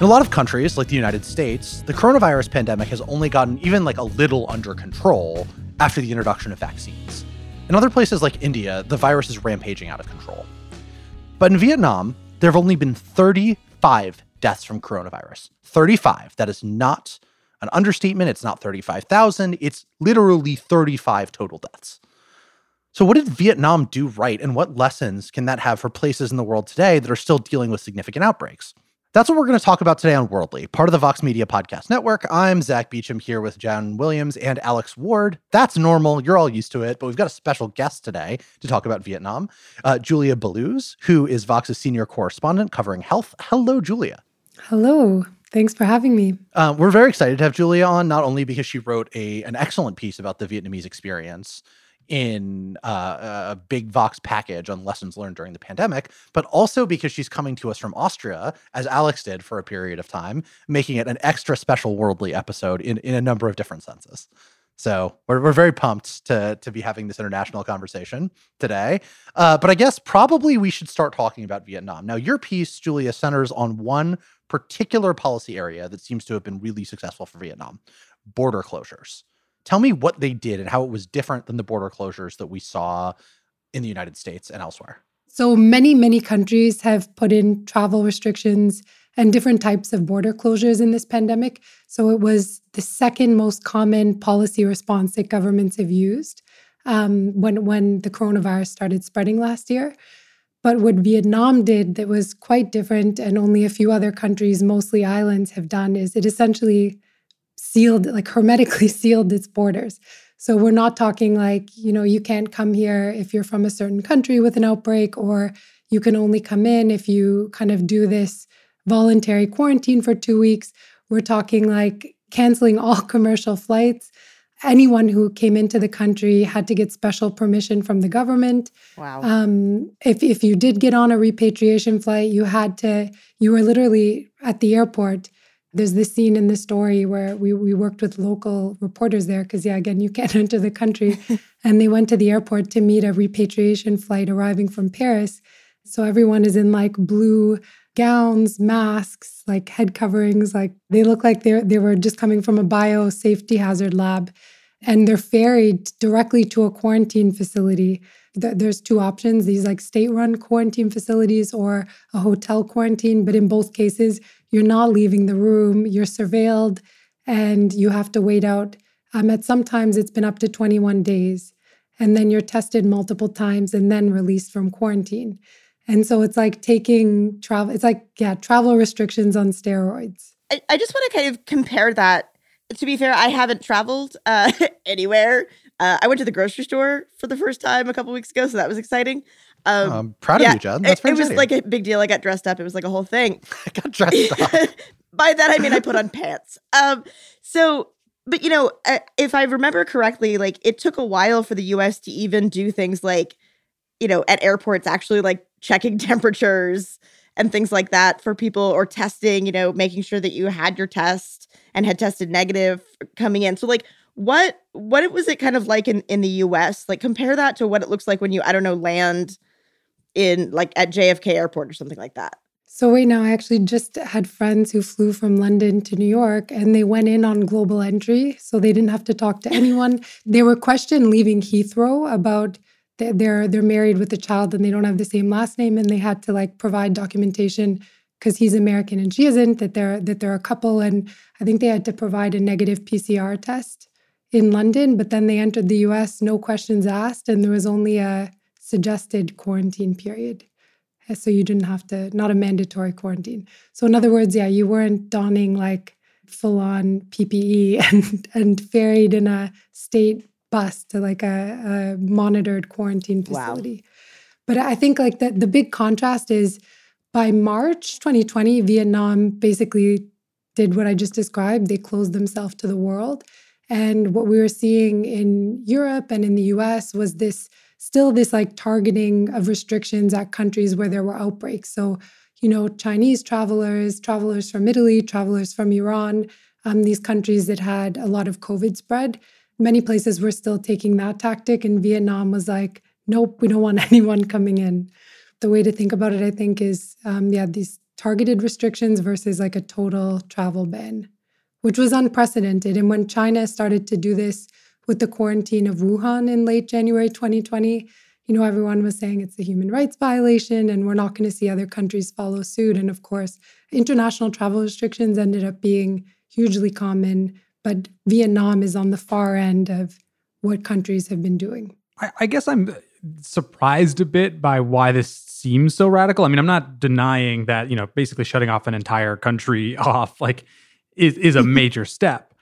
In a lot of countries, like the United States, the coronavirus pandemic has only gotten even like a little under control after the introduction of vaccines. In other places like India, the virus is rampaging out of control. But in Vietnam, there have only been 35 deaths from coronavirus. 35. That is not an understatement. It's not 35,000. It's literally 35 total deaths. So, what did Vietnam do right, and what lessons can that have for places in the world today that are still dealing with significant outbreaks? That's what we're going to talk about today on Worldly, part of the Vox Media Podcast Network. I'm Zack Beauchamp here with Jenn Williams and Alex Ward. That's normal. You're all used to it, but we've got a special guest today to talk about Vietnam, uh, Julia Belluz, who is Vox's senior correspondent covering health. Hello, Julia. Hello. Thanks for having me. Uh, we're very excited to have Julia on, not only because she wrote a an excellent piece about the Vietnamese experience, in uh, a big Vox package on lessons learned during the pandemic, but also because she's coming to us from Austria, as Alex did for a period of time, making it an extra special worldly episode in, in a number of different senses. So we're, we're very pumped to, to be having this international conversation today. Uh, but I guess probably we should start talking about Vietnam. Now, your piece, Julia, centers on one particular policy area that seems to have been really successful for Vietnam border closures. Tell me what they did and how it was different than the border closures that we saw in the United States and elsewhere. So many, many countries have put in travel restrictions and different types of border closures in this pandemic. So it was the second most common policy response that governments have used um, when, when the coronavirus started spreading last year. But what Vietnam did that was quite different, and only a few other countries, mostly islands, have done, is it essentially sealed, like hermetically sealed its borders. So we're not talking like, you know, you can't come here if you're from a certain country with an outbreak, or you can only come in if you kind of do this voluntary quarantine for two weeks. We're talking like canceling all commercial flights. Anyone who came into the country had to get special permission from the government. Wow. Um, if if you did get on a repatriation flight, you had to. You were literally at the airport there's this scene in the story where we, we worked with local reporters there because, yeah, again, you can't enter the country. and they went to the airport to meet a repatriation flight arriving from Paris. So everyone is in like blue gowns, masks, like head coverings. Like they look like they they were just coming from a bio safety hazard lab. And they're ferried directly to a quarantine facility. There's two options these like state run quarantine facilities or a hotel quarantine. But in both cases, you're not leaving the room, you're surveilled, and you have to wait out. Um, at sometimes it's been up to 21 days, and then you're tested multiple times and then released from quarantine. And so it's like taking travel, it's like, yeah, travel restrictions on steroids. I, I just want to kind of compare that. To be fair, I haven't traveled uh, anywhere. Uh, I went to the grocery store for the first time a couple weeks ago, so that was exciting. Um, I'm proud yeah, of you, Jenn. That's it, it was like a big deal. I got dressed up. It was like a whole thing. I got dressed up. By that I mean I put on pants. Um, so, but you know, if I remember correctly, like it took a while for the U.S. to even do things like, you know, at airports actually like checking temperatures and things like that for people or testing. You know, making sure that you had your test and had tested negative coming in. So, like, what what was it kind of like in in the US? Like compare that to what it looks like when you I don't know land in like at JFK airport or something like that. So right now I actually just had friends who flew from London to New York and they went in on global entry so they didn't have to talk to anyone. they were questioned leaving Heathrow about they're they're married with a child and they don't have the same last name and they had to like provide documentation because he's American and she isn't that they're that they're a couple and I think they had to provide a negative PCR test in London but then they entered the US no questions asked and there was only a suggested quarantine period. So you didn't have to, not a mandatory quarantine. So, in other words, yeah, you weren't donning like full on PPE and, and ferried in a state bus to like a, a monitored quarantine facility. Wow. But I think like the, the big contrast is by March 2020, Vietnam basically did what I just described. They closed themselves to the world. And what we were seeing in Europe and in the US was this still this like targeting of restrictions at countries where there were outbreaks. So, you know, Chinese travelers, travelers from Italy, travelers from Iran, um, these countries that had a lot of COVID spread. Many places were still taking that tactic, and Vietnam was like, nope, we don't want anyone coming in. The way to think about it, I think, is um, yeah, these targeted restrictions versus like a total travel ban, which was unprecedented. And when China started to do this with the quarantine of Wuhan in late January 2020, you know, everyone was saying it's a human rights violation and we're not going to see other countries follow suit. And of course, international travel restrictions ended up being hugely common, but Vietnam is on the far end of what countries have been doing. I, I guess I'm surprised a bit by why this seems so radical. I mean, I'm not denying that, you know, basically shutting off an entire country off like is is a major step.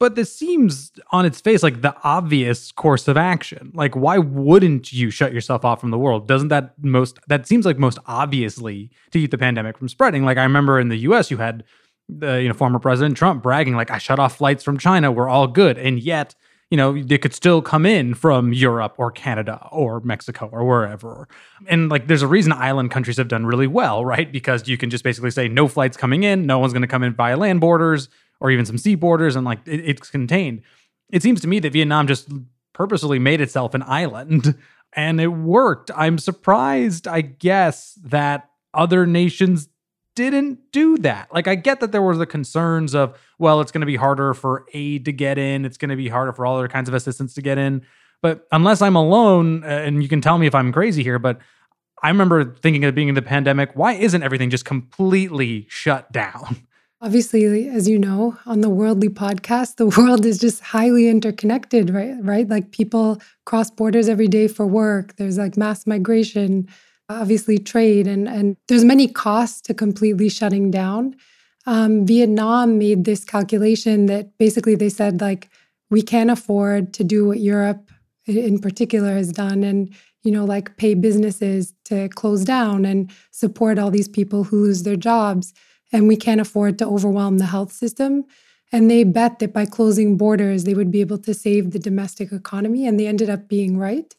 But this seems on its face like the obvious course of action. Like why wouldn't you shut yourself off from the world? Doesn't that most that seems like most obviously to keep the pandemic from spreading? Like I remember in the US you had the you know former president Trump bragging like I shut off flights from China, we're all good. And yet you know, they could still come in from Europe or Canada or Mexico or wherever. And like, there's a reason island countries have done really well, right? Because you can just basically say no flights coming in, no one's going to come in via land borders or even some sea borders, and like it, it's contained. It seems to me that Vietnam just purposely made itself an island and it worked. I'm surprised, I guess, that other nations didn't do that. Like, I get that there were the concerns of, well, it's going to be harder for aid to get in, it's going to be harder for all other kinds of assistance to get in. But unless I'm alone, uh, and you can tell me if I'm crazy here, but I remember thinking at the beginning of the pandemic, why isn't everything just completely shut down? Obviously, as you know, on the Worldly podcast, the world is just highly interconnected, right? Right? Like people cross borders every day for work. There's like mass migration obviously trade and and there's many costs to completely shutting down. Um, vietnam made this calculation that basically they said like we can't afford to do what europe in particular has done and you know like pay businesses to close down and support all these people who lose their jobs and we can't afford to overwhelm the health system. And they bet that by closing borders they would be able to save the domestic economy and they ended up being right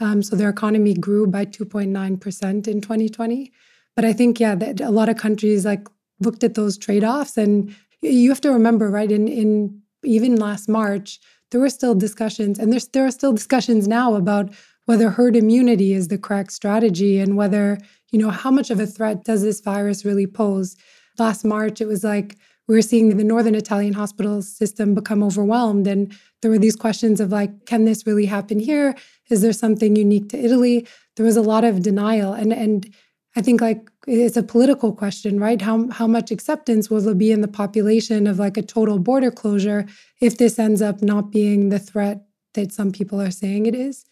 um, so their economy grew by 2.9% in 2020. But I think, yeah, that a lot of countries like looked at those trade-offs. And you have to remember, right, in, in even last March, there were still discussions, and there's there are still discussions now about whether herd immunity is the correct strategy and whether, you know, how much of a threat does this virus really pose. Last March, it was like we were seeing the northern Italian hospital system become overwhelmed. And there were these questions of like, can this really happen here? Is there something unique to Italy? There was a lot of denial. And and I think like it's a political question, right? How how much acceptance will there be in the population of like a total border closure if this ends up not being the threat that some people are saying it is?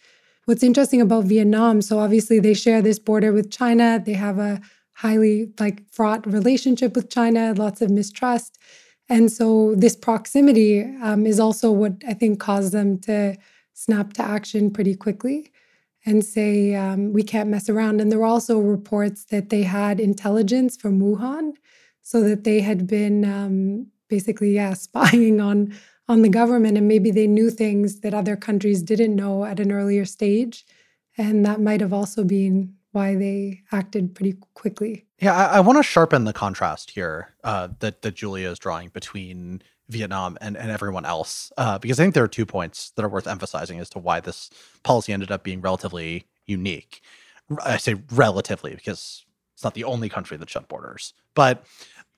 What's interesting about Vietnam, so obviously they share this border with China. They have a highly like fraught relationship with China, lots of mistrust. And so this proximity um, is also what I think caused them to snap to action pretty quickly and say, um, we can't mess around. And there were also reports that they had intelligence from Wuhan, so that they had been um, basically, yeah, spying on on the government, and maybe they knew things that other countries didn't know at an earlier stage, and that might have also been why they acted pretty quickly. Yeah, I, I want to sharpen the contrast here uh, that that Julia is drawing between Vietnam and, and everyone else, uh, because I think there are two points that are worth emphasizing as to why this policy ended up being relatively unique. I say relatively because it's not the only country that shut borders, but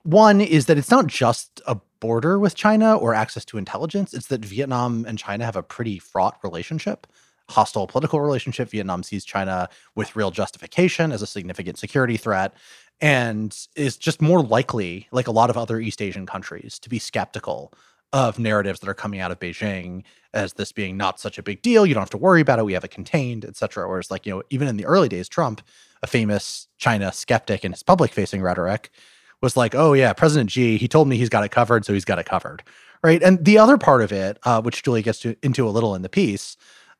one is that it's not just a border with China or access to intelligence. It's that Vietnam and China have a pretty fraught relationship hostile political relationship. Vietnam sees China with real justification as a significant security threat and is just more likely, like a lot of other East Asian countries, to be skeptical of narratives that are coming out of Beijing as this being not such a big deal. You don't have to worry about it. We have it contained, et cetera. Whereas, like, you know, even in the early days, Trump, a famous China skeptic in his public facing rhetoric, was like, oh, yeah, President Xi, he told me he's got it covered, so he's got it covered. Right. And the other part of it, uh, which Julie gets to, into a little in the piece,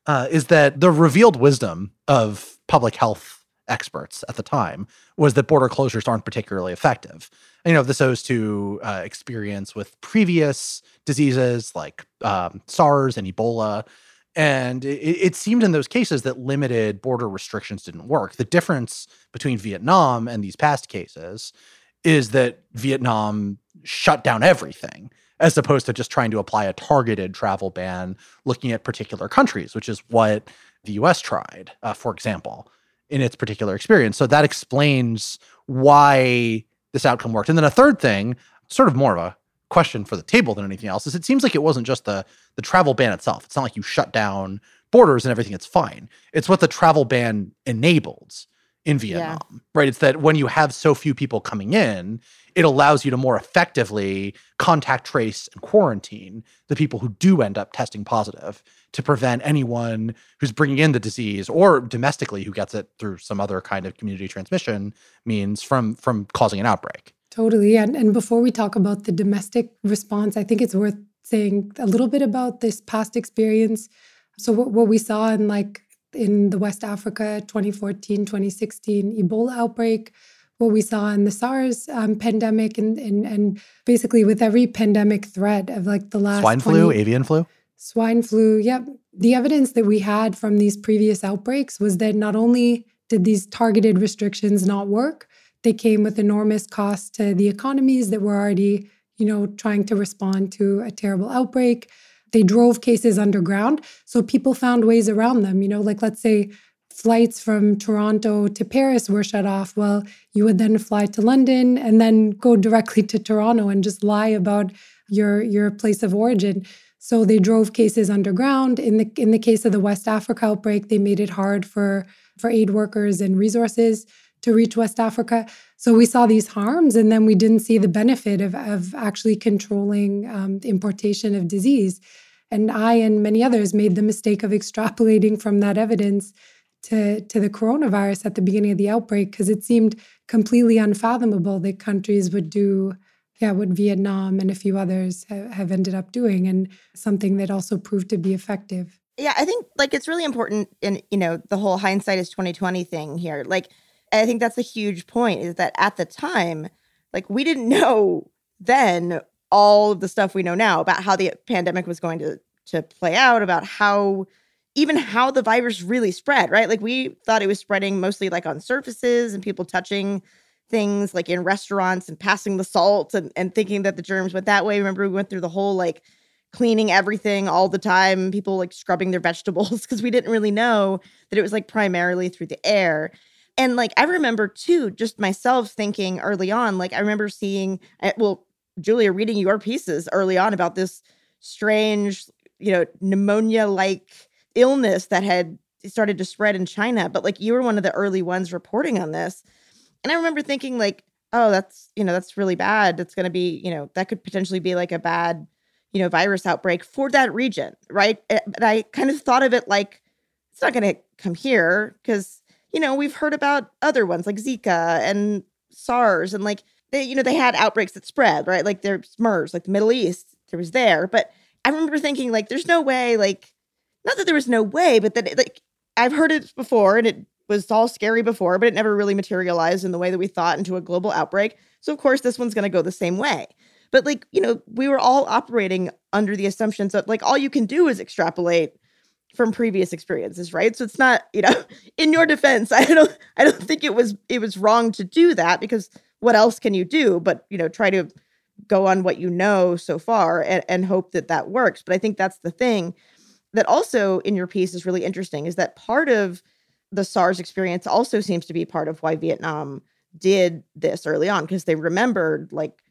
uh, is that the revealed wisdom of public health experts at the time was that border closures aren't particularly effective. And, you know, this owes to uh, experience with previous diseases like um, SARS and Ebola. And it, it, seemed in those cases that limited border restrictions didn't work. The difference between Vietnam and these past cases is that Vietnam shut down everything as opposed to just trying to apply a targeted travel ban looking at particular countries, which is what the US tried, uh, for example, in its particular experience. So that explains why this outcome worked. And then a third thing, sort of more of a question for the table than anything else, is it seems like it wasn't just the the travel ban itself. It's not like you shut down borders and everything, it's fine. It's what the travel ban enabled in Vietnam, yeah. right? It's that when you have so few people coming in, it allows you to more effectively contact trace and quarantine the people who do end up testing positive to prevent anyone who's bringing in the disease or domestically who gets it through some other kind of community transmission means from from causing an outbreak. Totally. And, and before we talk about the domestic response, I think it's worth saying a little bit about this past experience. So what, what we saw in like in the West Africa 2014, 2016 Ebola outbreak, what we saw in the SARS um, pandemic, and, and and basically with every pandemic threat of like the last swine 20, flu, avian flu, swine flu. Yep, the evidence that we had from these previous outbreaks was that not only did these targeted restrictions not work, they came with enormous costs to the economies that were already, you know, trying to respond to a terrible outbreak. They drove cases underground, so people found ways around them. You know, like let's say flights from Toronto to Paris were shut off, well, you would then fly to London and then go directly to Toronto and just lie about your your place of origin. So they drove cases underground. In the in the case of the West Africa outbreak, they made it hard for for aid workers and resources to reach West Africa. So we saw these harms, and then we didn't see the benefit of, of actually controlling um, importation of disease. And I and many others made the mistake of extrapolating from that evidence to, to the coronavirus at the beginning of the outbreak because it seemed completely unfathomable that countries would do yeah what vietnam and a few others have, have ended up doing and something that also proved to be effective yeah i think like it's really important and you know the whole hindsight is 2020 thing here like i think that's a huge point is that at the time like we didn't know then all of the stuff we know now about how the pandemic was going to to play out about how even how the virus really spread, right? Like we thought it was spreading mostly like on surfaces and people touching things like in restaurants and passing the salt and, and thinking that the germs went that way. Remember, we went through the whole like cleaning everything all the time, people like scrubbing their vegetables because we didn't really know that it was like primarily through the air. And like I remember too, just myself thinking early on, like I remember seeing, eh, well, Julia reading your pieces early on about this strange, you know, pneumonia like illness that had started to spread in China, but like you were one of the early ones reporting on this. And I remember thinking like, oh, that's, you know, that's really bad. That's going to be, you know, that could potentially be like a bad, you know, virus outbreak for that region, right? Eh, but I kind of thought of it like it's not going to come here because, you know, we've heard about other ones like Zika and SARS and like they, you know, they had outbreaks that spread, right? Like there's MERS, like the Middle East, there was there. But I remember thinking like, there's no way like not that there was no way, but that it, like I've heard it before and it was all scary before, but it never really materialized in the way that we thought into a global outbreak. So of course this one's going to go the same way. But like, you know, we were all operating under the assumptions that like all you can do is extrapolate from previous experiences, right? So it's not, you know, in your defense, I don't I don't think it was it was wrong to do that because what else can you do but, you know, try to go on what you know so far and, and hope that that works. But I think that's the thing that also in your piece is really interesting is that part of the SARS experience also seems to be part of why Vietnam did this early on because they remembered like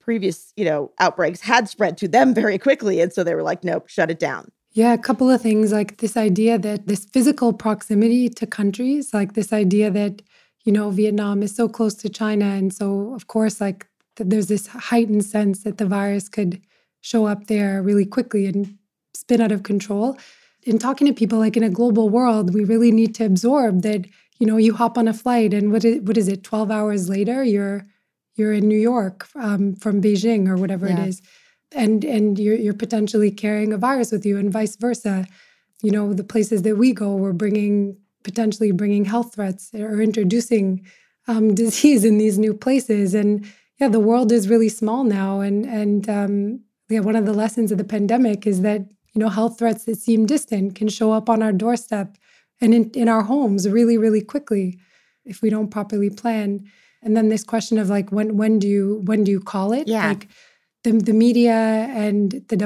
previous, you know, outbreaks had spread to them very quickly and so they were like nope, shut it down. Yeah, a couple of things like this idea that this physical proximity to countries, like this idea that you know Vietnam is so close to China and so of course like there's this heightened sense that the virus could show up there really quickly and spin out of control. In talking to people, like in a global world, we really need to absorb that. You know, you hop on a flight, and what is, what is it? Twelve hours later, you're you're in New York um, from Beijing or whatever yeah. it is, and and you're you're potentially carrying a virus with you, and vice versa. You know, the places that we go, we're bringing potentially bringing health threats or introducing um, disease in these new places, and yeah, the world is really small now, and and um, yeah, one of the lessons of the pandemic is that you know health threats that seem distant can show up on our doorstep and in, in our homes really really quickly if we don't properly plan and then this question of like when when do you when do you call it yeah. like the, the media and the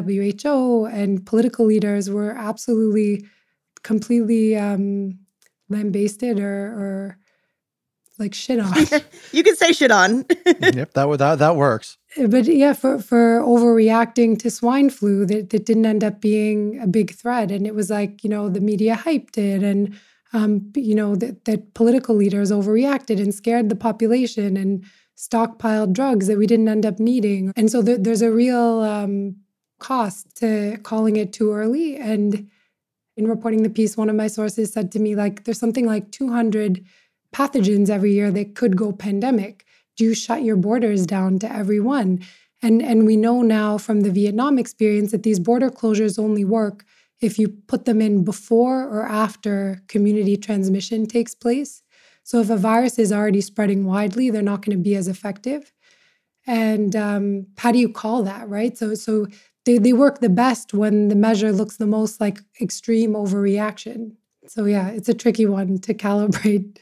who and political leaders were absolutely completely um lambasted or or like shit on. you can say shit on. yep, that that that works. But yeah, for for overreacting to swine flu, that that didn't end up being a big threat, and it was like you know the media hyped it, and um, you know that that political leaders overreacted and scared the population and stockpiled drugs that we didn't end up needing, and so there, there's a real um, cost to calling it too early. And in reporting the piece, one of my sources said to me like, "There's something like 200." pathogens every year that could go pandemic? Do you shut your borders down to everyone? And, and we know now from the Vietnam experience that these border closures only work if you put them in before or after community transmission takes place. So if a virus is already spreading widely, they're not going to be as effective. And um, how do you call that, right? So so they, they work the best when the measure looks the most like extreme overreaction. So yeah, it's a tricky one to calibrate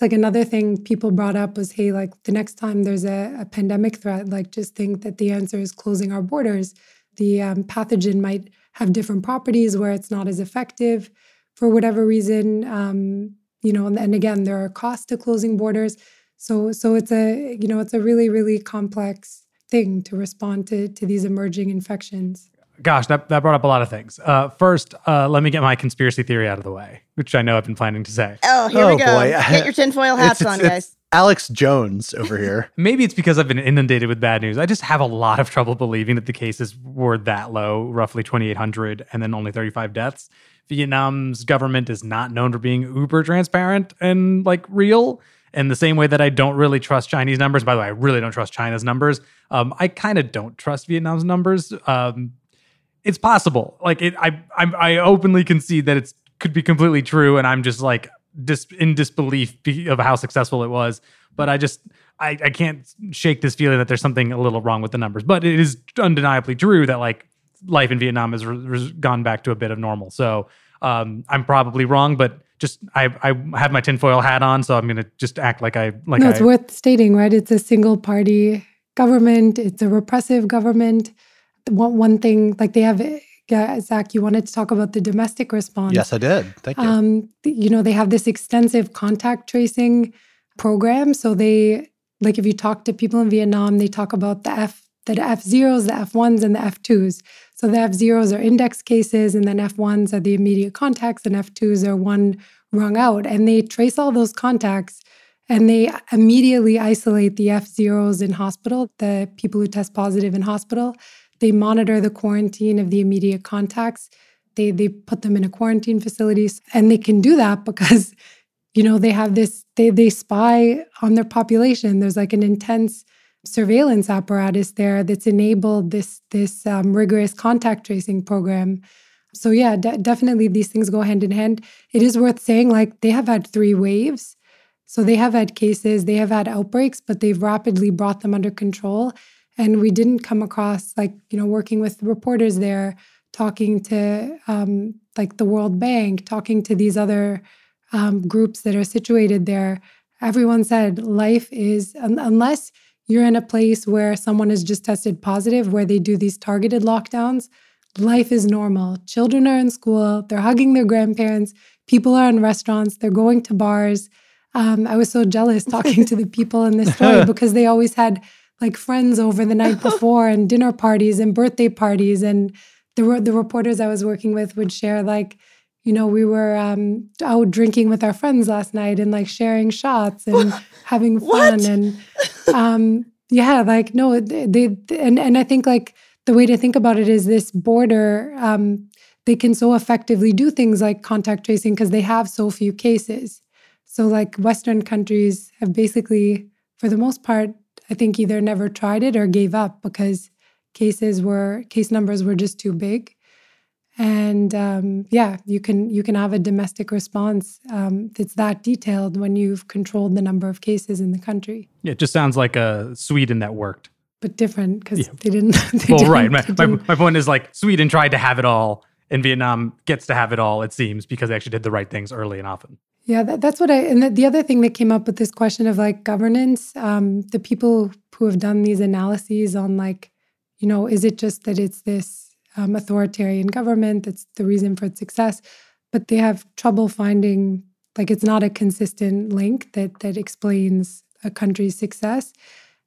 like another thing people brought up was hey like the next time there's a, a pandemic threat like just think that the answer is closing our borders the um, pathogen might have different properties where it's not as effective for whatever reason um, you know and, and again there are costs to closing borders so so it's a you know it's a really really complex thing to respond to to these emerging infections gosh, that, that brought up a lot of things. Uh, first, uh, let me get my conspiracy theory out of the way, which I know I've been planning to say. Oh, here oh, we go. Boy. Get your tinfoil hats it's, it's, on, guys. Alex Jones over here. Maybe it's because I've been inundated with bad news. I just have a lot of trouble believing that the cases were that low, roughly 2,800, and then only 35 deaths. Vietnam's government is not known for being uber transparent and like real. In the same way that I don't really trust Chinese numbers. By the way, I really don't trust China's numbers. Um, I kind of don't trust Vietnam's numbers. Um, it's possible. Like it, I, I, I openly concede that it could be completely true, and I'm just like dis, in disbelief of how successful it was. But I just, I, I can't shake this feeling that there's something a little wrong with the numbers. But it is undeniably true that like life in Vietnam has re- gone back to a bit of normal. So um, I'm probably wrong, but just I, I have my tinfoil hat on, so I'm gonna just act like I like. No, it's I, worth stating, right? It's a single party government. It's a repressive government one one thing like they have Zack, you wanted to talk about the domestic response. Yes, I did. Thank you. Um, you know, they have this extensive contact tracing program. So they like if you talk to people in Vietnam, they talk about the F the F zeros, the F ones, and the F twos. So the F zeros are index cases, and then F ones are the immediate contacts, and F twos are one rung out. And they trace all those contacts and they immediately isolate the F zeros in hospital, the people who test positive in hospital. They monitor the quarantine of the immediate contacts. They they put them in a quarantine facilities, and they can do that because you know they have this they they spy on their population. There's like an intense surveillance apparatus there that's enabled this this um, rigorous contact tracing program. So yeah, de- definitely these things go hand in hand. It is worth saying like they have had three waves. So they have had cases, they have had outbreaks, but they've rapidly brought them under control and we didn't come across like you know working with reporters there talking to um, like the world bank talking to these other um, groups that are situated there. Everyone said life is un- unless you're in a place where someone has just tested positive where they do these targeted lockdowns life is normal. Children are in school they're hugging their grandparents people are in restaurants they're going to bars. Um, i was so jealous talking to the people in this story because they always had like friends over the night before and dinner parties and birthday parties. And the the reporters I was working with would share like you know we were um, out drinking with our friends last night and like sharing shots and having fun and um, yeah like no they, they and and I think like the way to think about it is this border, um, they can so effectively do things like contact tracing because they have so few cases. So, like Western countries have basically, for the most part, I think either never tried it or gave up because cases were case numbers were just too big. And um, yeah you can you can have a domestic response um, that's that detailed when you've controlled the number of cases in the country. Yeah it just sounds like a sweden that worked. But different because yeah. they didn't they well didn't, right my, my, my point is like sweden tried to have it all and vietnam gets to have it all it seems because they actually did the right things early and often yeah that, that's what i and the, the, other thing that came up with this question of like governance um, the people who have done these analyses on like you know is it just that it's this um, authoritarian government. That's the reason for its success. But they have trouble finding like it's not a consistent link that that explains a country's success.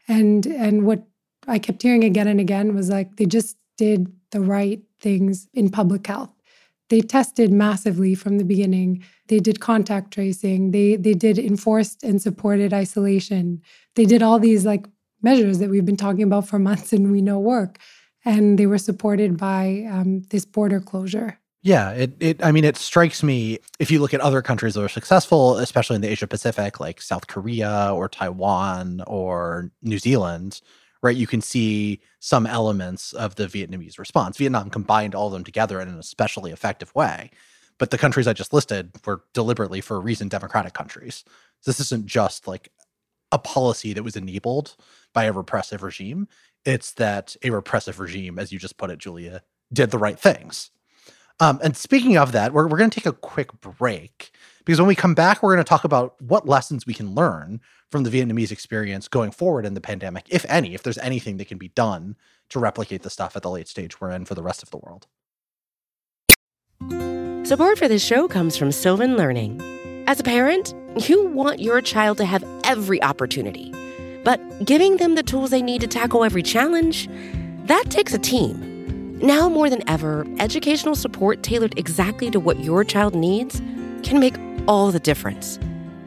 And and what I kept hearing again and again was like they just did the right things in public health. They tested massively from the beginning. They did contact tracing. They they did enforced and supported isolation. They did all these like measures that we've been talking about for months and we know work and they were supported by um, this border closure. Yeah, it, it I mean it strikes me if you look at other countries that are successful, especially in the Asia Pacific, like South Korea or Taiwan or New Zealand, right? You can see some elements of the Vietnamese response. Vietnam combined all of them together in an especially effective way. But the countries I just listed were deliberately for a reason democratic countries. This isn't just like a policy that was enabled by a repressive regime. It's that a repressive regime, as you just put it, Julia, did the right things. Um, and speaking of that, we're, we're going to take a quick break because when we come back, we're going to talk about what lessons we can learn from the Vietnamese experience going forward in the pandemic, if any, if there's anything that can be done to replicate the stuff at the late stage we're in for the rest of the world. Support for this show comes from Sylvan Learning. As a parent, you want your child to have every opportunity but giving them the tools they need to tackle every challenge, that takes a team. Now more than ever, educational support tailored exactly to what your child needs can make all the difference.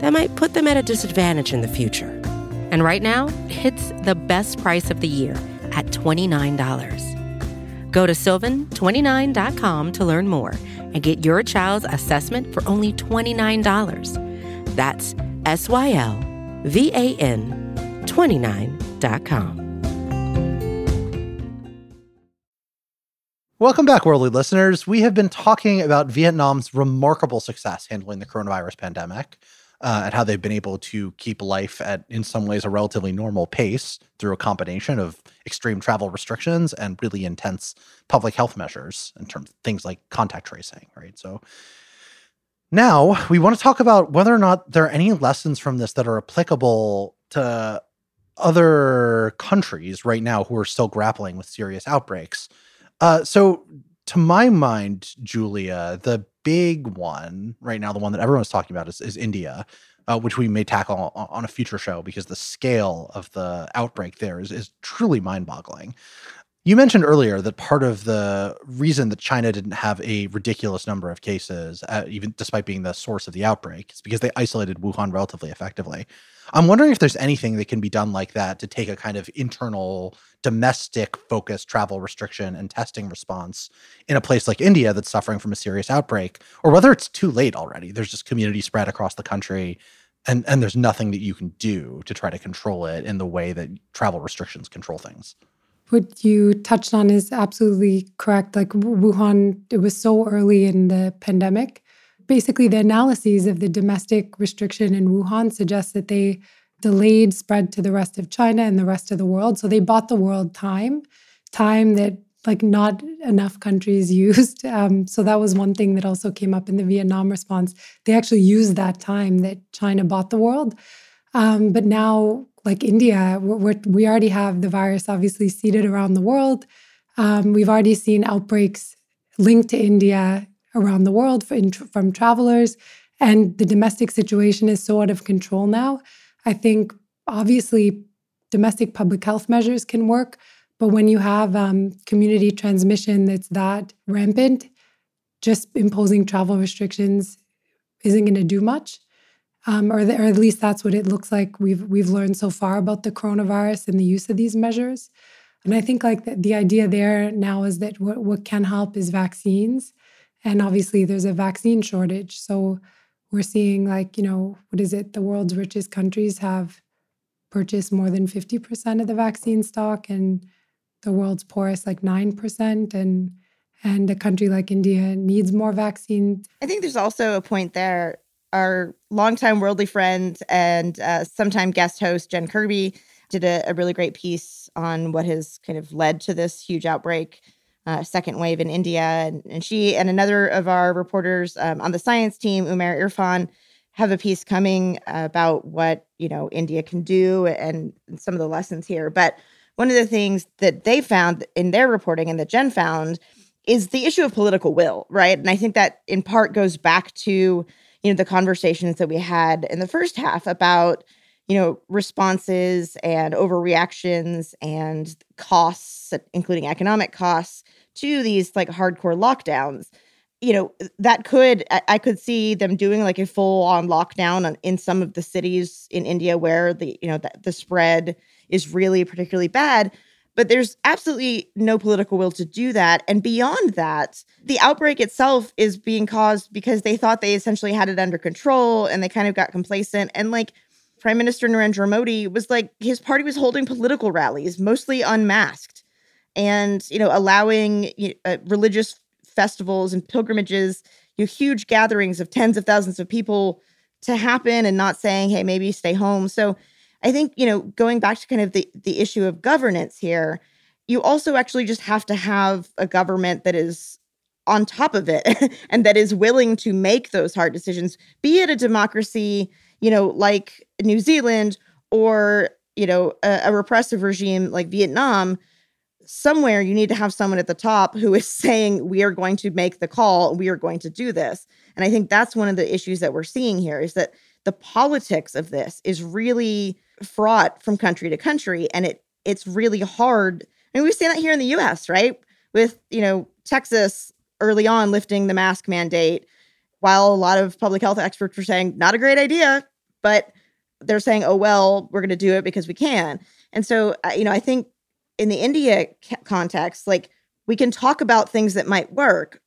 that might put them at a disadvantage in the future. And right now, it's the best price of the year at $29. Go to sylvan29.com to learn more and get your child's assessment for only $29. That's S Y L VAN29.com. Welcome back, worldly listeners. We have been talking about Vietnam's remarkable success handling the coronavirus pandemic uh, and how they've been able to keep life at, in some ways, a relatively normal pace through a combination of extreme travel restrictions and really intense public health measures in terms of things like contact tracing, right? So, now, we want to talk about whether or not there are any lessons from this that are applicable to other countries right now who are still grappling with serious outbreaks. Uh, so, to my mind, Julia, the big one right now, the one that everyone's talking about is, is India, uh, which we may tackle on a future show because the scale of the outbreak there is, is truly mind boggling. You mentioned earlier that part of the reason that China didn't have a ridiculous number of cases, uh, even despite being the source of the outbreak, is because they isolated Wuhan relatively effectively. I'm wondering if there's anything that can be done like that to take a kind of internal, domestic focused travel restriction and testing response in a place like India that's suffering from a serious outbreak, or whether it's too late already. There's just community spread across the country. And, and there's nothing that you can do to try to control it in the way that travel restrictions control things what you touched on is absolutely correct. Like Wuhan, it was so early in the pandemic. Basically, the analyses of the domestic restriction in Wuhan suggest that they delayed spread to the rest of China and the rest of the world. So they bought the world time, time that like not enough countries used. Um, so that was one thing that also came up in the Vietnam response. They actually used that time that China bought the world. Um, but now like India, we're, we already have the virus obviously seeded around the world. Um, we've already seen outbreaks linked to India around the world from travelers, and the domestic situation is so out of control now. I think obviously domestic public health measures can work, but when you have um, community transmission that's that rampant, just imposing travel restrictions isn't going to do much. Um, or, the, or at least that's what it looks like we've we've learned so far about the coronavirus and the use of these measures. And I think like the, the idea there now is that what, what can help is vaccines. And obviously there's a vaccine shortage. So we're seeing like, you know, what is it? The world's richest countries have purchased more than 50% of the vaccine stock and the world's poorest like 9% and and a country like India needs more vaccines. I think there's also a point there. Our longtime worldly friend and uh, sometime guest host Jen Kirby did a, a, really great piece on what has kind of led to this huge outbreak, uh, second wave in India. And, and, she and another of our reporters um, on the science team, Umair Irfan, have a piece coming about what you know India can do and, and some of the lessons here. But one of the things that they found in their reporting and that Jen found is the issue of political will, right? And I think that in part goes back to, you know, the conversations that we had in the first half about, you know, responses and overreactions and costs, including economic costs to these like hardcore lockdowns. You know, that could I could see them doing like a full on lockdown in some of the cities in India where the, you know, the, the spread is really particularly bad. But there's absolutely no political will to do that. And beyond that, the outbreak itself is being caused because they thought they essentially had it under control and they kind of got complacent. And like Prime Minister Narendra Modi was like, his party was holding political rallies, mostly unmasked, and, you know, allowing you know, uh, religious festivals and pilgrimages, you know, huge gatherings of tens of thousands of people to happen and not saying, hey, maybe stay home. So, I think, you know, going back to kind of the, the issue of governance here, you also actually just have to have a government that is on top of it and that is willing to make those hard decisions, be it a democracy, you know, like New Zealand or, you know, a, a repressive regime like Vietnam. Somewhere you need to have someone at the top who is saying, we are going to make the call, we are going to do this. And I think that's one of the issues that we're seeing here is that the politics of this is really fraught from country to country and it it's really hard I mean we've seen that here in the US right with you know Texas early on lifting the mask mandate while a lot of public health experts were saying not a great idea but they're saying oh well we're going to do it because we can. And so uh, you know I think in the India context like we can talk about things that might work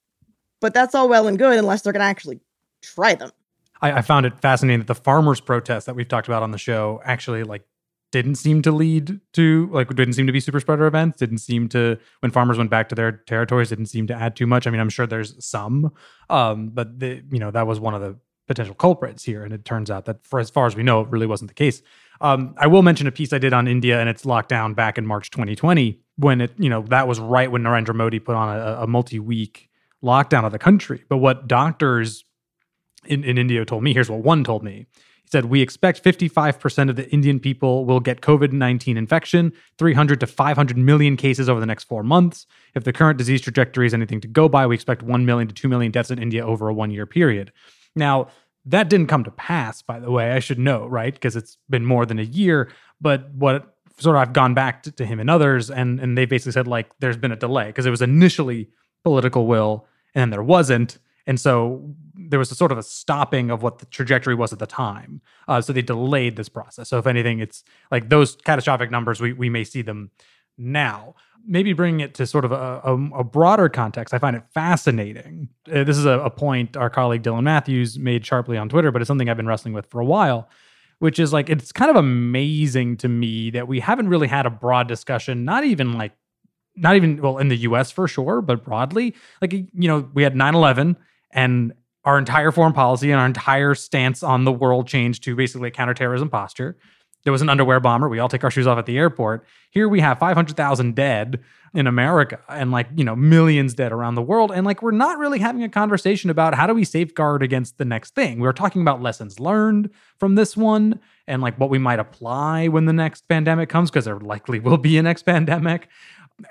but that's all well and good unless they're going to actually try them. I, I found it fascinating that the farmers' protest that we've talked about on the show actually like didn't seem to lead to like didn't seem to be super spreader events didn't seem to when farmers went back to their territories didn't seem to add too much i mean i'm sure there's some um but the, you know that was one of the potential culprits here and it turns out that for as far as we know it really wasn't the case um, i will mention a piece i did on india and its lockdown back in march 2020 when it you know that was right when narendra modi put on a, a multi-week lockdown of the country but what doctors in, in India told me. Here's what one told me. Said, We expect 55% of the Indian people will get COVID 19 infection, 300 to 500 million cases over the next four months. If the current disease trajectory is anything to go by, we expect 1 million to 2 million deaths in India over a one year period. Now, that didn't come to pass, by the way. I should know, right? Because it's been more than a year. But what sort of I've gone back to, to him and others, and, and they basically said, like, there's been a delay because it was initially political will and then there wasn't. And so there was a sort of a stopping of what the trajectory was at the time. Uh, so they delayed this process. So if anything, it's like those catastrophic numbers, we, we may see them now. Maybe bringing it to sort of a, a, a broader context, I find it fascinating. Uh, this is a, a point our colleague Dylan Matthews made sharply on Twitter, but it's something I've been wrestling with for a while, which is like, it's kind of amazing to me that we haven't really had a broad discussion, not even like, not even, well, in the US for sure, but broadly. Like, you know, we had 9 11 and our entire foreign policy and our entire stance on the world changed to basically a counterterrorism posture. There was an underwear bomber. We all take our shoes off at the airport. Here we have 500,000 dead in America and like, you know, millions dead around the world. And like, we're not really having a conversation about how do we safeguard against the next thing. We are talking about lessons learned from this one and like what we might apply when the next pandemic comes, because there likely will be a next pandemic.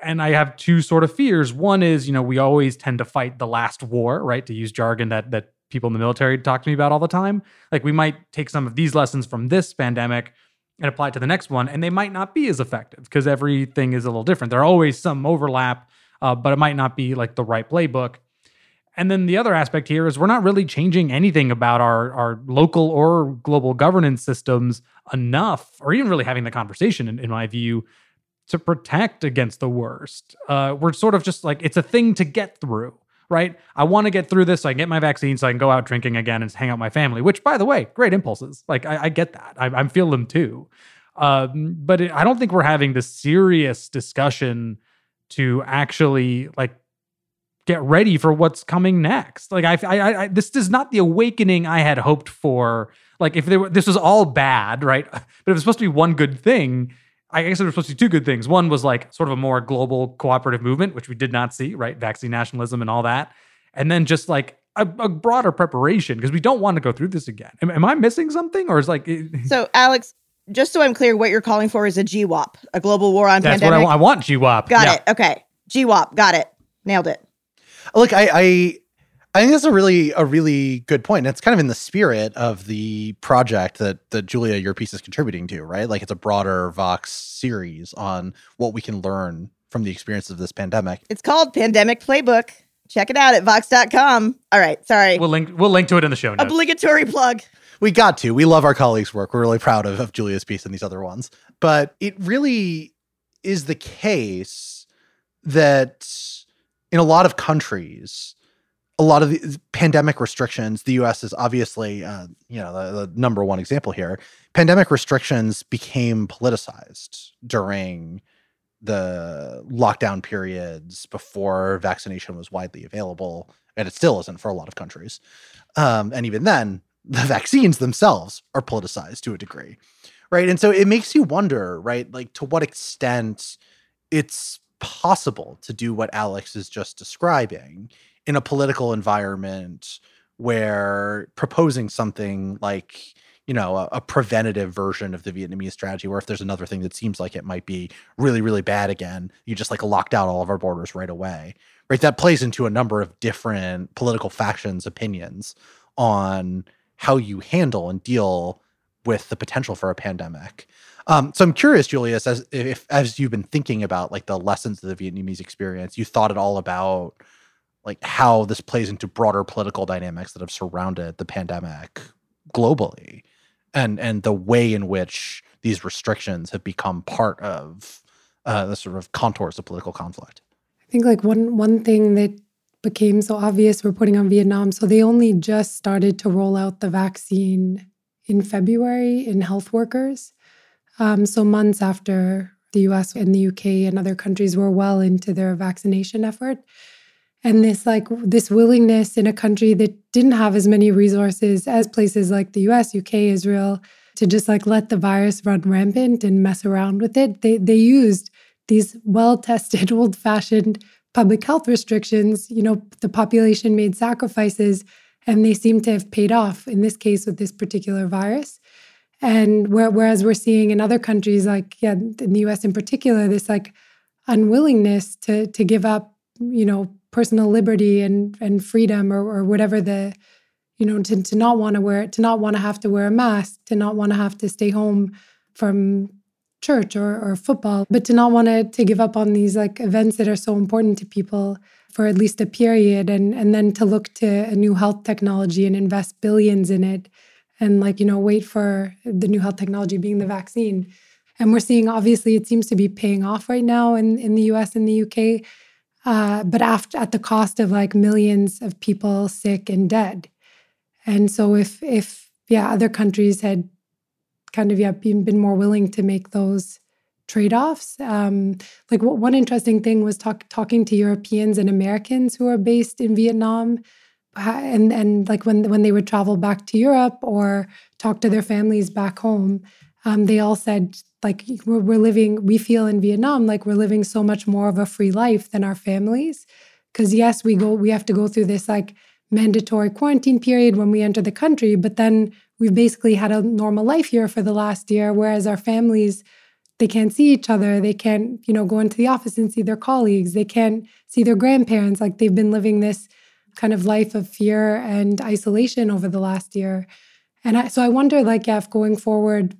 And I have two sort of fears. One is, you know, we always tend to fight the last war, right? To use jargon that that people in the military talk to me about all the time. Like we might take some of these lessons from this pandemic and apply it to the next one, and they might not be as effective because everything is a little different. There are always some overlap, uh, but it might not be like the right playbook. And then the other aspect here is we're not really changing anything about our, our local or global governance systems enough, or even really having the conversation, in, in my view, to protect against the worst. Uh, we're sort of just like, it's a thing to get through, right? I want to get through this so I can get my vaccine so I can go out drinking again and hang out with my family, which, by the way, great impulses. Like, I, I get that. I, I feel them too. Um, but it, I don't think we're having the serious discussion to actually like get ready for what's coming next. Like I, I, I, this is not the awakening I had hoped for. Like if there were, this was all bad, right? But if it's supposed to be one good thing, I guess there were supposed to be two good things. One was like sort of a more global cooperative movement, which we did not see, right? Vaccine nationalism and all that, and then just like a, a broader preparation because we don't want to go through this again. Am, am I missing something, or is like so, Alex? Just so I'm clear, what you're calling for is a GWOP, a global war on That's pandemic. what I, want. I want GWOP. Got Yeah. it. Okay, GWOP. Got it. Nailed it. Look, I, I I think that's a really a really good point. And it's kind of in the spirit of the project that that Julia, your piece is contributing to, right? Like it's a broader Vox series on what we can learn from the experience of this pandemic. It's called Pandemic Playbook. Check it out at vox.com. All right. Sorry. We'll link. We'll link to it in the show notes. Obligatory plug. We got to. We love our colleagues' work. We're really proud of, of Julia's piece and these other ones. But it really is the case that in a lot of countries, a lot of the pandemic restrictions, the US is obviously, uh, you know, the, the number one example here. Pandemic restrictions became politicized during the lockdown periods before vaccination was widely available. And it still isn't for a lot of countries. Um, and even then, the vaccines themselves are politicized to a degree. Right. And so it makes you wonder, right? Like to what extent it's possible to do what Alex is just describing in a political environment where proposing something like you know a, a, preventative version of the vietnamese strategy where if there's another thing that seems like it might be really really bad again you just like locked out all of our borders right away right? That plays into a number of different political factions opinions on how you handle and deal with the potential for a pandemic. Um, so I'm curious, Julius, as if as you've been thinking about like the lessons of the Vietnamese experience, you thought at all about like how this plays into broader political dynamics that have surrounded the pandemic globally, and and the way in which these restrictions have become part of uh, the sort of contours of political conflict. I think like one one thing that became so obvious reporting on Vietnam. So they only just started to roll out the vaccine in February in health workers. Um, so months after the US and the UK and other countries were well into their vaccination effort. And this like this willingness in a country that didn't have as many resources as places like the US, UK, Israel, to just like let the virus run rampant and mess around with it. They they used these well-tested, old-fashioned public health restrictions. You know, the population made sacrifices and they seem to have paid off in this case with this particular virus. And where, whereas we're seeing in other countries, like yeah, in the U.S. in particular, this like unwillingness to to give up, you know, personal liberty and and freedom or or whatever the, you know, to to not want to wear to not want to have to wear a mask, to not want to have to stay home from church or or football, but to not want to to give up on these like events that are so important to people for at least a period, and and then to look to a new health technology and invest billions in it and like you know wait for the new health technology being the vaccine. And we're seeing obviously it seems to be paying off right now in, in the us and the uk uh, but after at the cost of like millions of people sick and dead. And so if if yeah other countries had kind of yeah been, been more willing to make those trade-offs um, like w- one interesting thing was talk, talking to europeans and americans who are based in vietnam and and like when when they would travel back to Europe or talk to their families back home, um, they all said like we're, we're living we feel in Vietnam like we're living so much more of a free life than our families. Because yes we go we have to go through this like mandatory quarantine period when we enter the country but then we've basically had a normal life here for the last year whereas our families they can't see each other they can't you know go into the office and see their colleagues they can't see their grandparents like they've been living this kind of life of fear and isolation over the last year. And I, so i wonder like if going forward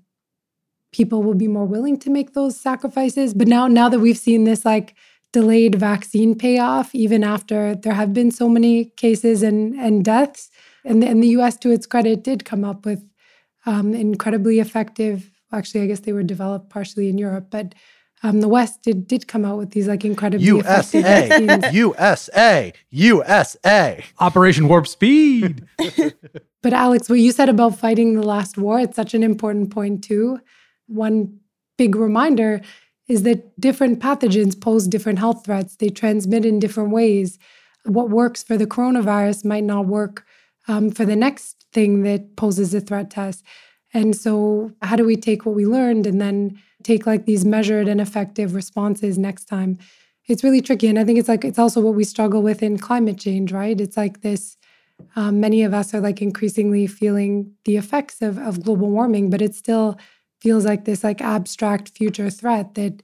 people will be more willing to make those sacrifices but now now that we've seen this like delayed vaccine payoff even after there have been so many cases and and deaths and, and the us to its credit did come up with um, incredibly effective actually, I guess they were developed partially in Europe, but um, the West did did come out with these like incredibly effective. USA, effective USA, USA, Operation Warp Speed. but Alex, what you said about fighting the last war, it's such an important point too. One big reminder is that different pathogens pose different health threats. They transmit in different ways. What works for the coronavirus might not work um, for the next thing that poses a threat to us. And so, how do we take what we learned and then take like these measured and effective responses next time? It's really tricky. And I think it's like, it's also what we struggle with in climate change, right? It's like this um, many of us are like increasingly feeling the effects of, of global warming, but it's still feels like this like abstract future threat that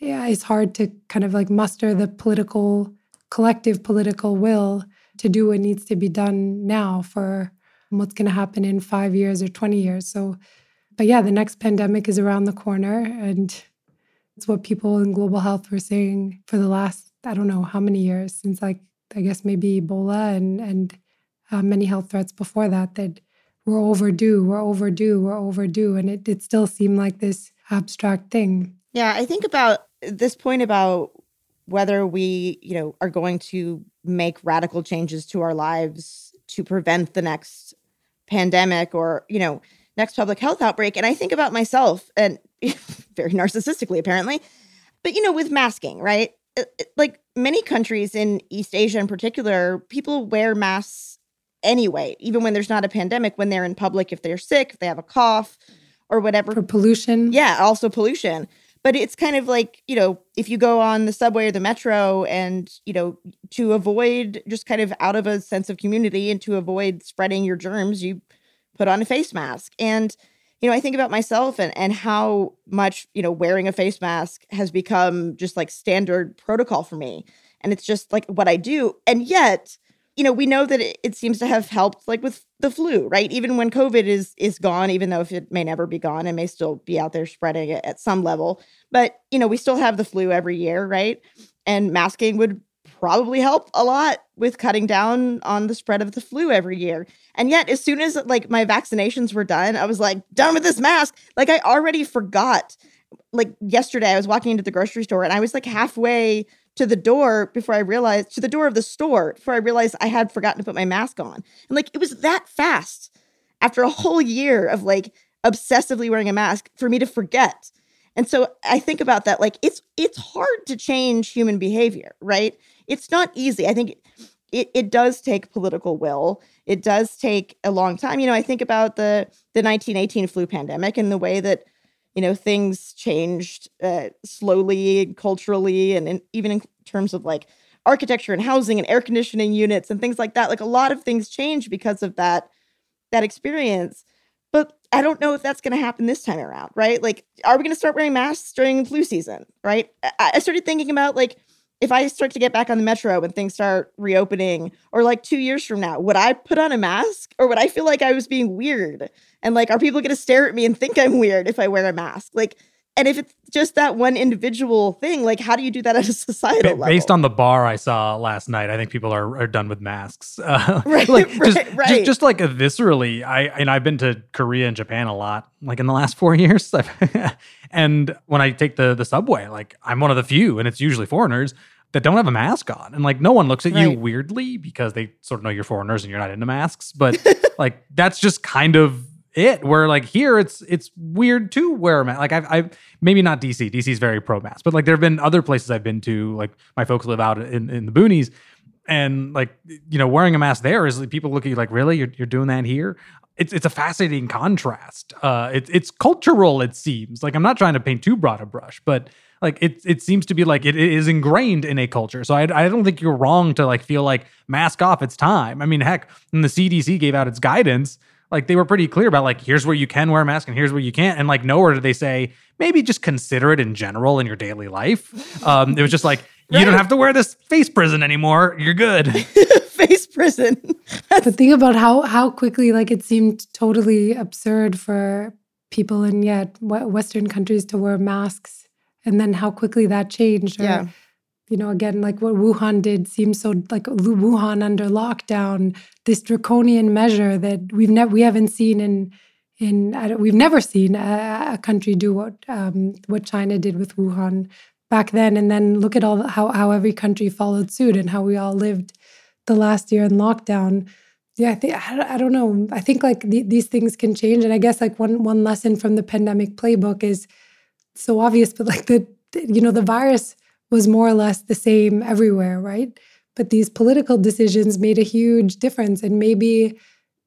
yeah, it's hard to kind of like muster the political, collective political will to do what needs to be done now for what's going to happen in five years or 20 years. So, but yeah, the next pandemic is around the corner. And it's what people in global health were saying for the last, I don't know how many years, since like, I guess maybe Ebola and, and uh, many health threats before that, that we're overdue, we're overdue, we're overdue. And it, it still seemed like this abstract thing. Yeah, I think about this point about whether we, you know, are going to make radical changes to our lives to prevent the next pandemic or, you know, next public health outbreak. And I think about myself and very narcissistically, apparently, but, you know, with masking, right? Like many countries in East Asia in particular, people wear masks anyway, even when there's not a pandemic, when they're in public, if they're sick, if they have a cough or whatever. For pollution. Yeah, also pollution. But it's kind of like, you know, if you go on the subway or the metro and, you know, to avoid just kind of out of a sense of community and to avoid spreading your germs, you put on a face mask. And, you know, I think about myself and and how much, you know, wearing a face mask has become just like standard protocol for me. And it's just like what I do. And yet, you know, we know that it, it, seems to have helped like with the flu, right? Even when COVID is is gone, even though if it may never be gone and may still be out there spreading it at some level. But, you know, we still have the flu every year, right? And masking would probably help a lot with cutting down on the spread of the flu every year. And yet, as soon as like my vaccinations were done, I was like, done with this mask. Like I already forgot. Like yesterday, I was walking into the grocery store and I was like halfway to the door before I realized, to the door of the store before I realized I had forgotten to put my mask on. And like it was that fast after a whole year of like obsessively wearing a mask for me to forget. And so I think about that like it's it's hard to change human behavior, right? It's not easy. I think it, it does take political will. It does take a long time. You know, I think about the the 1918 flu pandemic and the way that you know things changed uh, slowly culturally and, and even in terms of like architecture and housing and air conditioning units and things like that like a lot of things changed because of that that experience. But i don't know if that's going to happen this time around right? Like are we going to start wearing masks during flu season right? I, I started thinking about like if I start to get back on the metro and things start reopening, or like two years from now, would I put on a mask or would I feel like I was being weird? And like, are people going to stare at me and think I'm weird if I wear a mask? Like, and if it's just that one individual thing, like how do you do that at a societal level? Based on the bar I saw last night, I think people are, are done with masks. Uh, right, like right, just, right. Just, just like viscerally, I and I've been to Korea and Japan a lot, like in the last four years. and when I take the the subway, like I'm one of the few, and it's usually foreigners that don't have a mask on. And like no one looks at right. you weirdly because they sort of know you're foreigners and you're not into masks. But like that's just kind of it. Where like here it's it's weird to wear a mask. Like I've, I've maybe not DC. DC is very pro mask, but like there have been other places I've been to. Like my folks live out in, in the boonies. And like you know, wearing a mask there is like, people look at you like, really, you're, you're doing that here? It's it's a fascinating contrast. Uh, it's it's cultural. It seems like I'm not trying to paint too broad a brush, but like it it seems to be like it, it is ingrained in a culture. So I, I don't think you're wrong to like feel like mask off. It's time. I mean, heck, when the CDC gave out its guidance, like they were pretty clear about like here's where you can wear a mask and here's where you can't. And like nowhere did they say maybe just consider it in general in your daily life. Um, it was just like, you don't have to wear this face prison anymore. You're good. face prison. but think about how how quickly like it seemed totally absurd for people in yet Western countries to wear masks, and then how quickly that changed. Or, yeah. You know, again, like what Wuhan did seems so like Wuhan under lockdown, this draconian measure that we've never we haven't seen in in we've never seen a, a country do what um, what China did with Wuhan back then, and then look at all how how every country followed suit and how we all lived the last year in lockdown. Yeah, I think I, don't know. I think like the, these things can change, and I guess like one one lesson from the pandemic playbook is so obvious, but like the you know the virus was more or less the same everywhere, right? But these political decisions made a huge difference, and maybe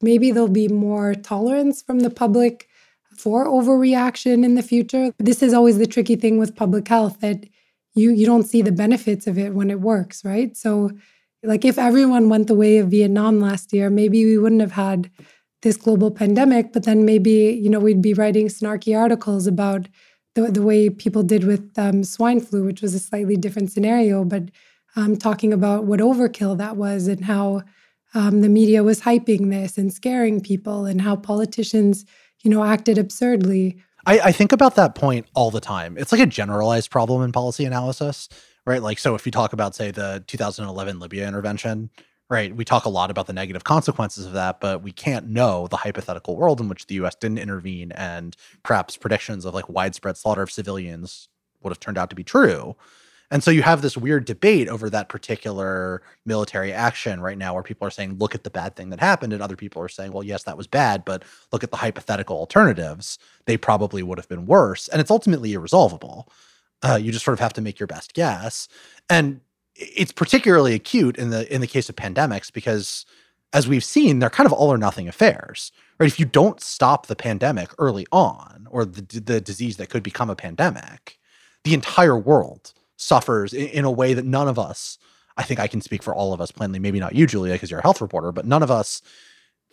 maybe there'll be more tolerance from the public for overreaction in the future. This is always the tricky thing with public health that you you don't see the benefits of it when it works, right? So like if everyone went the way of Vietnam last year, maybe we wouldn't have had this global pandemic, but then maybe, you know, we'd be writing snarky articles about the, the way people did with um, swine flu, which was a slightly different scenario, but um, talking about what overkill that was and how um, the media was hyping this and scaring people and how politicians, you know, acted absurdly. I, I think about that point all the time. It's like a generalized problem in policy analysis, right? Like, so if you talk about, say, the 2011 Libya intervention, right, we talk a lot about the negative consequences of that, but we can't know the hypothetical world in which the US didn't intervene and perhaps predictions of like widespread slaughter of civilians would have turned out to be true. And so you have this weird debate over that particular military action right now where people are saying, look at the bad thing that happened. And other people are saying, well, yes, that was bad, but look at the hypothetical alternatives. They probably would have been worse. And it's ultimately irresolvable. Uh, you just sort of have to make your best guess. And it's particularly acute in the in the case of pandemics because as we've seen, they're kind of all or nothing affairs. Right? If you don't stop the pandemic early on, or the, the disease that could become a pandemic, the entire world suffers in, in a way that none of us, I think I can speak for all of us plainly, maybe not you, Julia, because you're a health reporter, but none of us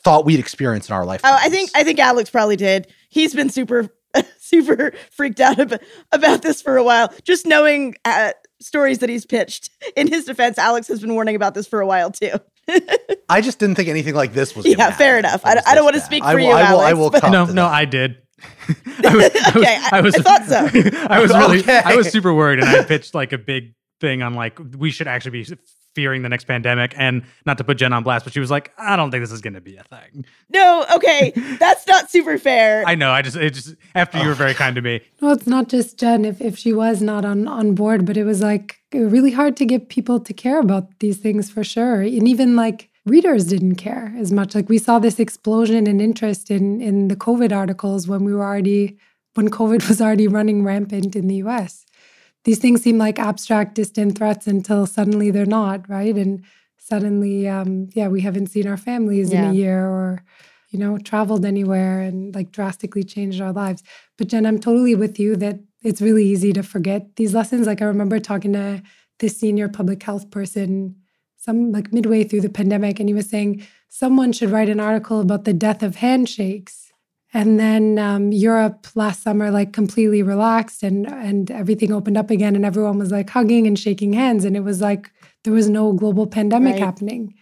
thought we'd experience in our life. Oh, I think I think Alex probably did. He's been super super freaked out about, about this for a while. Just knowing uh, stories that he's pitched. In his defense, Alex has been warning about this for a while too. I just didn't think anything like this was. Yeah, fair enough. I, I don't want to speak for I you, I will, Alex. I will no, no, no, I did. I was, okay, I, was, I, thought so. I was really, okay. I was super worried, and I pitched like a big thing on like we should actually be fearing the next pandemic, and not to put Jenn on blast, but she was like, I don't think this is going to be a thing. No, okay, that's not super fair. I know. I just, it just after you were very kind to me. No, it's not just Jenn. If if she was not on on board, but it was like really hard to get people to care about these things for sure, and even like readers didn't care as much. Like we saw this explosion in interest in in the COVID articles when we were already when COVID was already running rampant in the US. These things seem like abstract, distant threats until suddenly they're not, right? And suddenly, um, yeah, we haven't seen our families Yeah. in a year or, you know, traveled anywhere and like drastically changed our lives. But Jenn, I'm totally with you that it's really easy to forget these lessons. Like I remember talking to this senior public health person some like midway through the pandemic and he was saying someone should write an article about the death of handshakes and then um, Europe last summer like completely relaxed and and everything opened up again and everyone was like hugging and shaking hands and it was like there was no global pandemic Right. happening.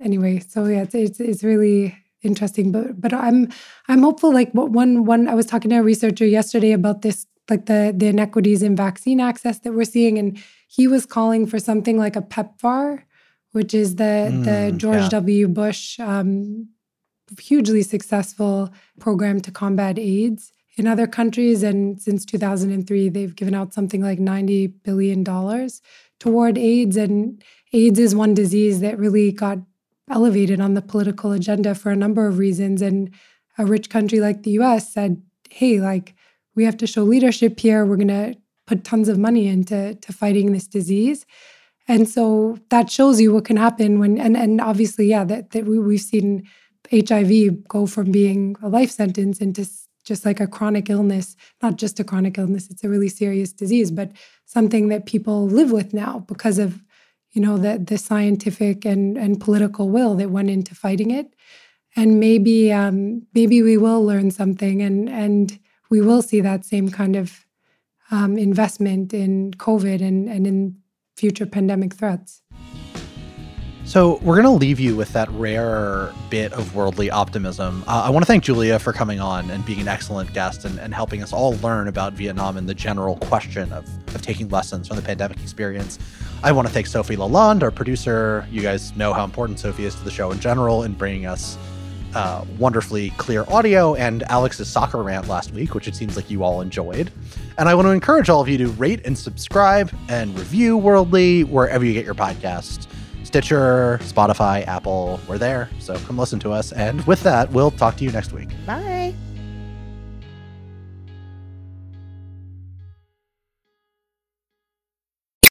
Anyway, so yeah, it's, it's it's really interesting. But but I'm I'm hopeful. Like what one one I was talking to a researcher yesterday about this like the the inequities in vaccine access that we're seeing, and he was calling for something like a PEPFAR, which is the the Mm, George yeah. W. Bush um, hugely successful program to combat AIDS in other countries. And since 2003, they've given out something like $90 billion toward AIDS. And AIDS is one disease that really got elevated on the political agenda for a number of reasons. And a rich country like the US said, hey, like, we have to show leadership here. We're going to put tons of money into to fighting this disease. And so that shows you what can happen when, and, and obviously, yeah, that, that we, we've seen HIV go from being a life sentence into just like a chronic illness, not just a chronic illness, it's a really serious disease, but something that people live with now because of, you know, the, the scientific and, and political will that went into fighting it. And maybe, um, maybe we will learn something and, and we will see that same kind of um, investment in COVID and, and in future pandemic threats. So, we're going to leave you with that rare bit of worldly optimism. Uh, I want to thank Julia for coming on and being an excellent guest and, and helping us all learn about Vietnam and the general question of, of taking lessons from the pandemic experience. I want to thank Sophie Lalonde, our producer. You guys know how important Sophie is to the show in general in bringing us uh, wonderfully clear audio and Alex's soccer rant last week, which it seems like you all enjoyed. And I want to encourage all of you to rate and subscribe and review Worldly wherever you get your podcasts. Stitcher, Spotify, Apple, we're there. So come listen to us. And with that, we'll talk to you next week. Bye.